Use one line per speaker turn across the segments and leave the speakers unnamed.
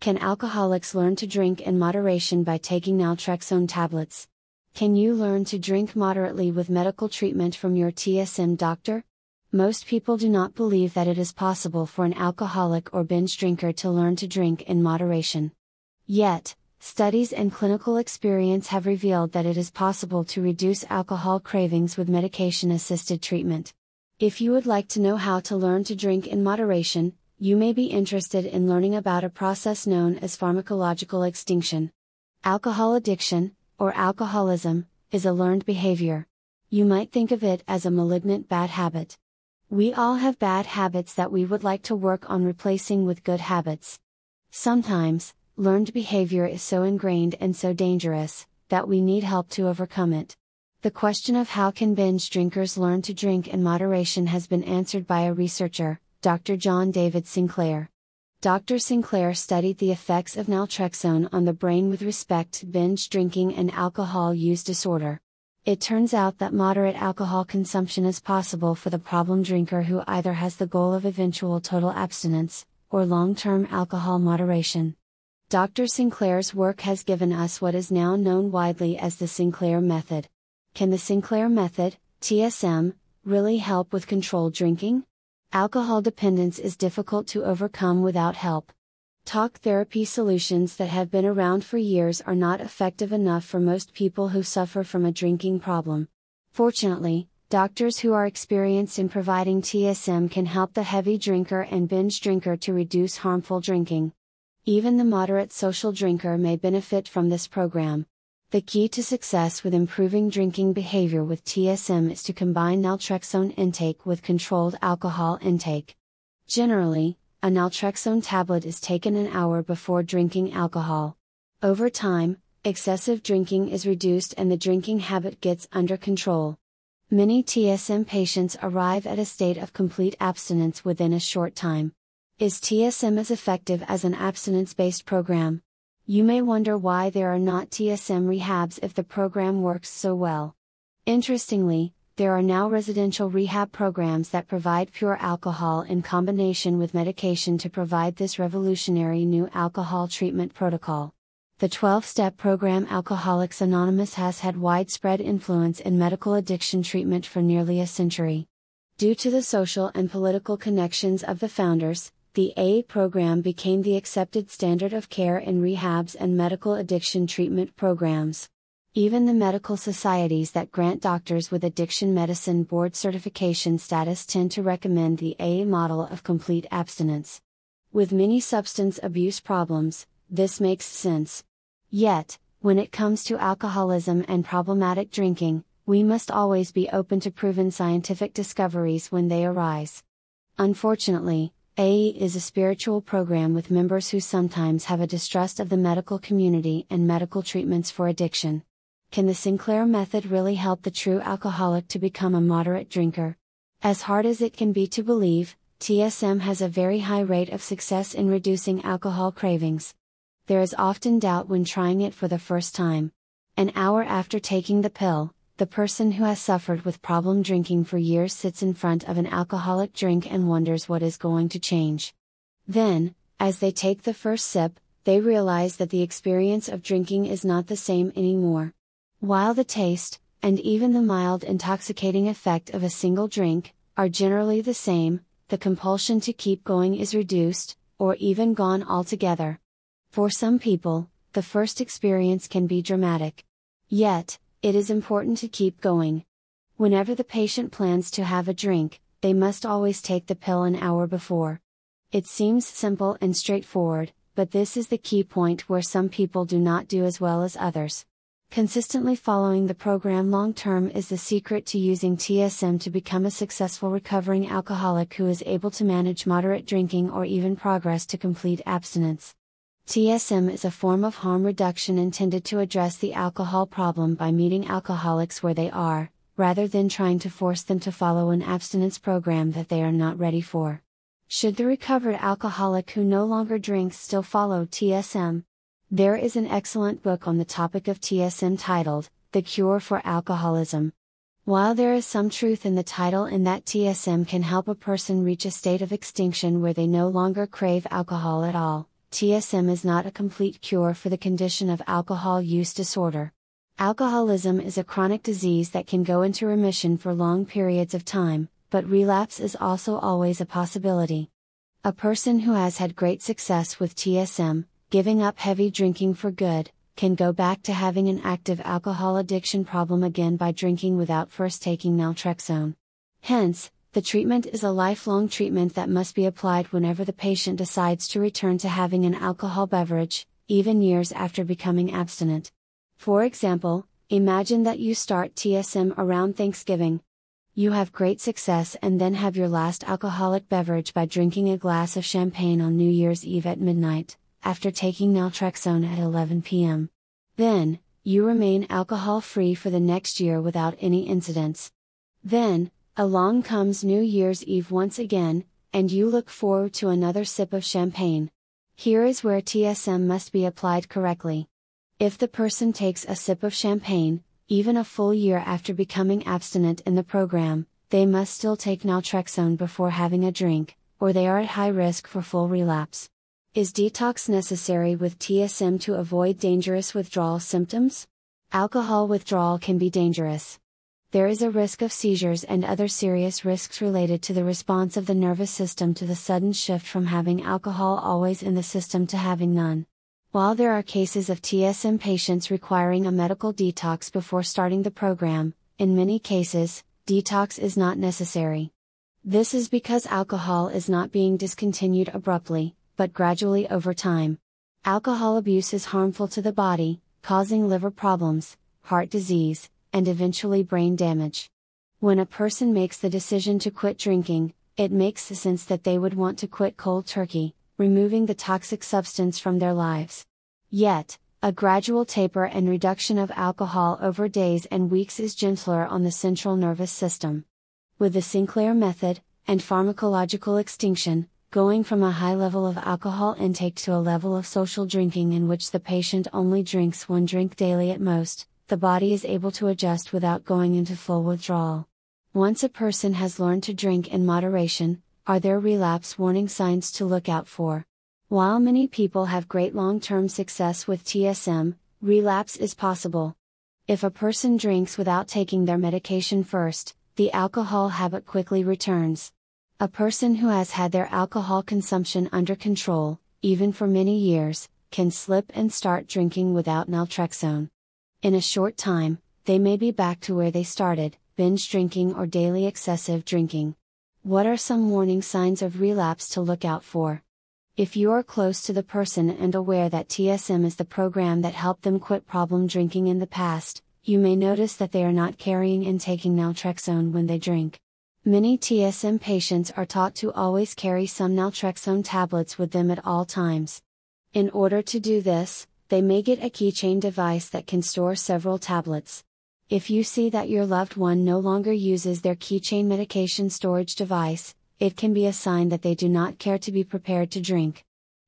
Can alcoholics learn to drink in moderation by taking naltrexone tablets? Can you learn to drink moderately with medical treatment from your TSM doctor? Most people do not believe that it is possible for an alcoholic or binge drinker to learn to drink in moderation. Yet, studies and clinical experience have revealed that it is possible to reduce alcohol cravings with medication assisted treatment. If you would like to know how to learn to drink in moderation, you may be interested in learning about a process known as pharmacological extinction. Alcohol addiction, or alcoholism, is a learned behavior. You might think of it as a malignant bad habit. We all have bad habits that we would like to work on replacing with good habits. Sometimes, learned behavior is so ingrained and so dangerous, that we need help to overcome it. The question of how can binge drinkers learn to drink in moderation has been answered by a researcher, Dr. John David Sinclair. Dr. Sinclair studied the effects of naltrexone on the brain with respect to binge drinking and alcohol use disorder. It turns out that moderate alcohol consumption is possible for the problem drinker who either has the goal of eventual total abstinence, or long term alcohol moderation. Dr. Sinclair's work has given us what is now known widely as the Sinclair method. Can the Sinclair method, TSM, really help with controlled drinking? Alcohol dependence is difficult to overcome without help. Talk therapy solutions that have been around for years are not effective enough for most people who suffer from a drinking problem. Fortunately, doctors who are experienced in providing TSM can help the heavy drinker and binge drinker to reduce harmful drinking. Even the moderate social drinker may benefit from this program. The key to success with improving drinking behavior with TSM is to combine naltrexone intake with controlled alcohol intake. Generally, a naltrexone tablet is taken an hour before drinking alcohol. Over time, excessive drinking is reduced and the drinking habit gets under control. Many TSM patients arrive at a state of complete abstinence within a short time. Is TSM as effective as an abstinence based program? You may wonder why there are not TSM rehabs if the program works so well. Interestingly, there are now residential rehab programs that provide pure alcohol in combination with medication to provide this revolutionary new alcohol treatment protocol. The 12 step program Alcoholics Anonymous has had widespread influence in medical addiction treatment for nearly a century. Due to the social and political connections of the founders, the AA program became the accepted standard of care in rehabs and medical addiction treatment programs. Even the medical societies that grant doctors with addiction medicine board certification status tend to recommend the AA model of complete abstinence. With many substance abuse problems, this makes sense. Yet, when it comes to alcoholism and problematic drinking, we must always be open to proven scientific discoveries when they arise. Unfortunately, AA is a spiritual program with members who sometimes have a distrust of the medical community and medical treatments for addiction. Can the Sinclair method really help the true alcoholic to become a moderate drinker? As hard as it can be to believe, TSM has a very high rate of success in reducing alcohol cravings. There is often doubt when trying it for the first time. An hour after taking the pill, the person who has suffered with problem drinking for years sits in front of an alcoholic drink and wonders what is going to change. Then, as they take the first sip, they realize that the experience of drinking is not the same anymore. While the taste, and even the mild intoxicating effect of a single drink, are generally the same, the compulsion to keep going is reduced, or even gone altogether. For some people, the first experience can be dramatic. Yet, it is important to keep going. Whenever the patient plans to have a drink, they must always take the pill an hour before. It seems simple and straightforward, but this is the key point where some people do not do as well as others. Consistently following the program long term is the secret to using TSM to become a successful recovering alcoholic who is able to manage moderate drinking or even progress to complete abstinence. TSM is a form of harm reduction intended to address the alcohol problem by meeting alcoholics where they are, rather than trying to force them to follow an abstinence program that they are not ready for. Should the recovered alcoholic who no longer drinks still follow TSM? There is an excellent book on the topic of TSM titled, The Cure for Alcoholism. While there is some truth in the title in that TSM can help a person reach a state of extinction where they no longer crave alcohol at all, TSM is not a complete cure for the condition of alcohol use disorder. Alcoholism is a chronic disease that can go into remission for long periods of time, but relapse is also always a possibility. A person who has had great success with TSM, giving up heavy drinking for good, can go back to having an active alcohol addiction problem again by drinking without first taking naltrexone. Hence, the treatment is a lifelong treatment that must be applied whenever the patient decides to return to having an alcohol beverage, even years after becoming abstinent. For example, imagine that you start TSM around Thanksgiving. You have great success and then have your last alcoholic beverage by drinking a glass of champagne on New Year's Eve at midnight, after taking naltrexone at 11 p.m. Then, you remain alcohol free for the next year without any incidents. Then, Along comes New Year's Eve once again, and you look forward to another sip of champagne. Here is where TSM must be applied correctly. If the person takes a sip of champagne, even a full year after becoming abstinent in the program, they must still take naltrexone before having a drink, or they are at high risk for full relapse. Is detox necessary with TSM to avoid dangerous withdrawal symptoms? Alcohol withdrawal can be dangerous there is a risk of seizures and other serious risks related to the response of the nervous system to the sudden shift from having alcohol always in the system to having none. While there are cases of TSM patients requiring a medical detox before starting the program, in many cases, detox is not necessary. This is because alcohol is not being discontinued abruptly, but gradually over time. Alcohol abuse is harmful to the body, causing liver problems, heart disease, and eventually brain damage. When a person makes the decision to quit drinking, it makes sense that they would want to quit cold turkey, removing the toxic substance from their lives. Yet, a gradual taper and reduction of alcohol over days and weeks is gentler on the central nervous system. With the Sinclair method, and pharmacological extinction, going from a high level of alcohol intake to a level of social drinking in which the patient only drinks one drink daily at most, the body is able to adjust without going into full withdrawal. Once a person has learned to drink in moderation, are there relapse warning signs to look out for? While many people have great long term success with TSM, relapse is possible. If a person drinks without taking their medication first, the alcohol habit quickly returns. A person who has had their alcohol consumption under control, even for many years, can slip and start drinking without naltrexone. In a short time, they may be back to where they started, binge drinking or daily excessive drinking. What are some warning signs of relapse to look out for? If you are close to the person and aware that TSM is the program that helped them quit problem drinking in the past, you may notice that they are not carrying and taking naltrexone when they drink. Many TSM patients are taught to always carry some naltrexone tablets with them at all times. In order to do this, they may get a keychain device that can store several tablets. If you see that your loved one no longer uses their keychain medication storage device, it can be a sign that they do not care to be prepared to drink.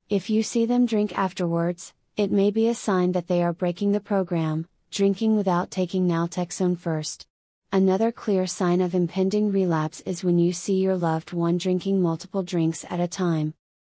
If you see them drink afterwards, it may be a sign that they are breaking the program, drinking without taking naltrexone first. Another clear sign of impending relapse is when you see your loved one drinking multiple drinks at a time.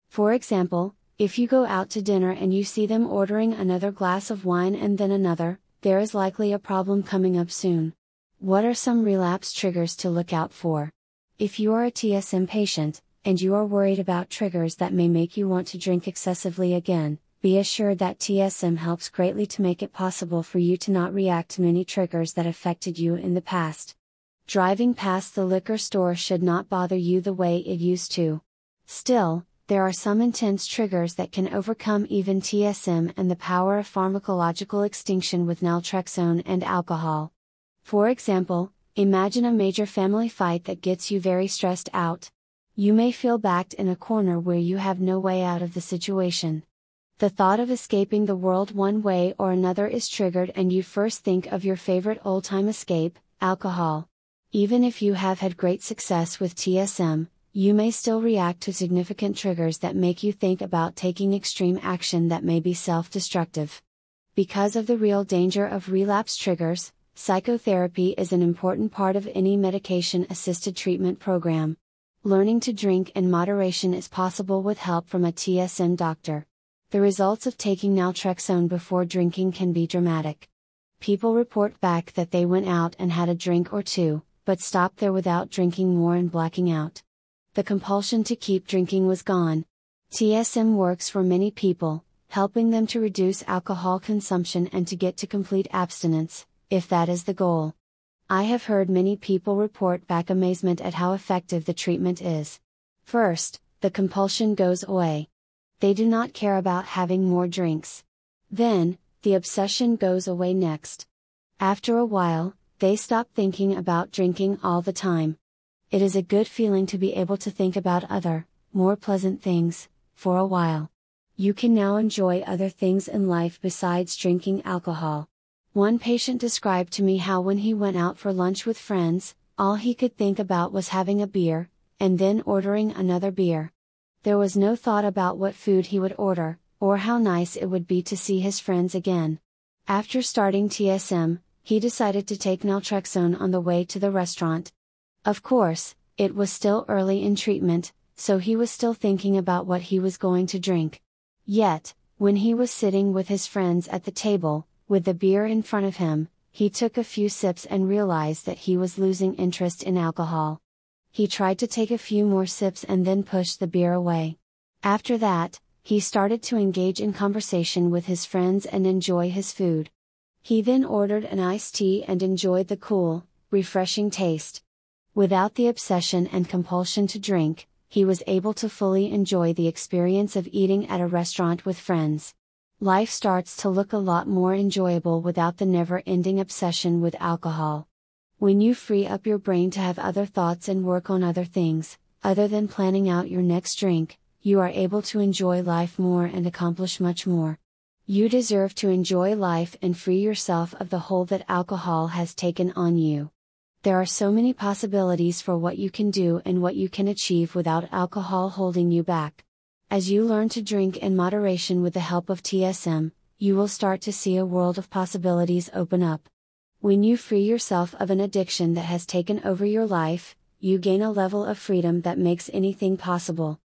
For example, if you go out to dinner and you see them ordering another glass of wine and then another, there is likely a problem coming up soon. What are some relapse triggers to look out for? If you are a TSM patient, and you are worried about triggers that may make you want to drink excessively again, be assured that TSM helps greatly to make it possible for you to not react to many triggers that affected you in the past. Driving past the liquor store should not bother you the way it used to. Still, there are some intense triggers that can overcome even TSM and the power of pharmacological extinction with naltrexone and alcohol. For example, imagine a major family fight that gets you very stressed out. You may feel backed in a corner where you have no way out of the situation. The thought of escaping the world one way or another is triggered, and you first think of your favorite old time escape, alcohol. Even if you have had great success with TSM, you may still react to significant triggers that make you think about taking extreme action that may be self destructive. Because of the real danger of relapse triggers, psychotherapy is an important part of any medication assisted treatment program. Learning to drink in moderation is possible with help from a TSM doctor. The results of taking naltrexone before drinking can be dramatic. People report back that they went out and had a drink or two, but stopped there without drinking more and blacking out. The compulsion to keep drinking was gone. TSM works for many people, helping them to reduce alcohol consumption and to get to complete abstinence, if that is the goal. I have heard many people report back amazement at how effective the treatment is. First, the compulsion goes away. They do not care about having more drinks. Then, the obsession goes away next. After a while, they stop thinking about drinking all the time. It is a good feeling to be able to think about other, more pleasant things, for a while. You can now enjoy other things in life besides drinking alcohol. One patient described to me how when he went out for lunch with friends, all he could think about was having a beer, and then ordering another beer. There was no thought about what food he would order, or how nice it would be to see his friends again. After starting TSM, he decided to take naltrexone on the way to the restaurant. Of course, it was still early in treatment, so he was still thinking about what he was going to drink. Yet, when he was sitting with his friends at the table, with the beer in front of him, he took a few sips and realized that he was losing interest in alcohol. He tried to take a few more sips and then pushed the beer away. After that, he started to engage in conversation with his friends and enjoy his food. He then ordered an iced tea and enjoyed the cool, refreshing taste. Without the obsession and compulsion to drink, he was able to fully enjoy the experience of eating at a restaurant with friends. Life starts to look a lot more enjoyable without the never ending obsession with alcohol. When you free up your brain to have other thoughts and work on other things, other than planning out your next drink, you are able to enjoy life more and accomplish much more. You deserve to enjoy life and free yourself of the hold that alcohol has taken on you. There are so many possibilities for what you can do and what you can achieve without alcohol holding you back. As you learn to drink in moderation with the help of TSM, you will start to see a world of possibilities open up. When you free yourself of an addiction that has taken over your life, you gain a level of freedom that makes anything possible.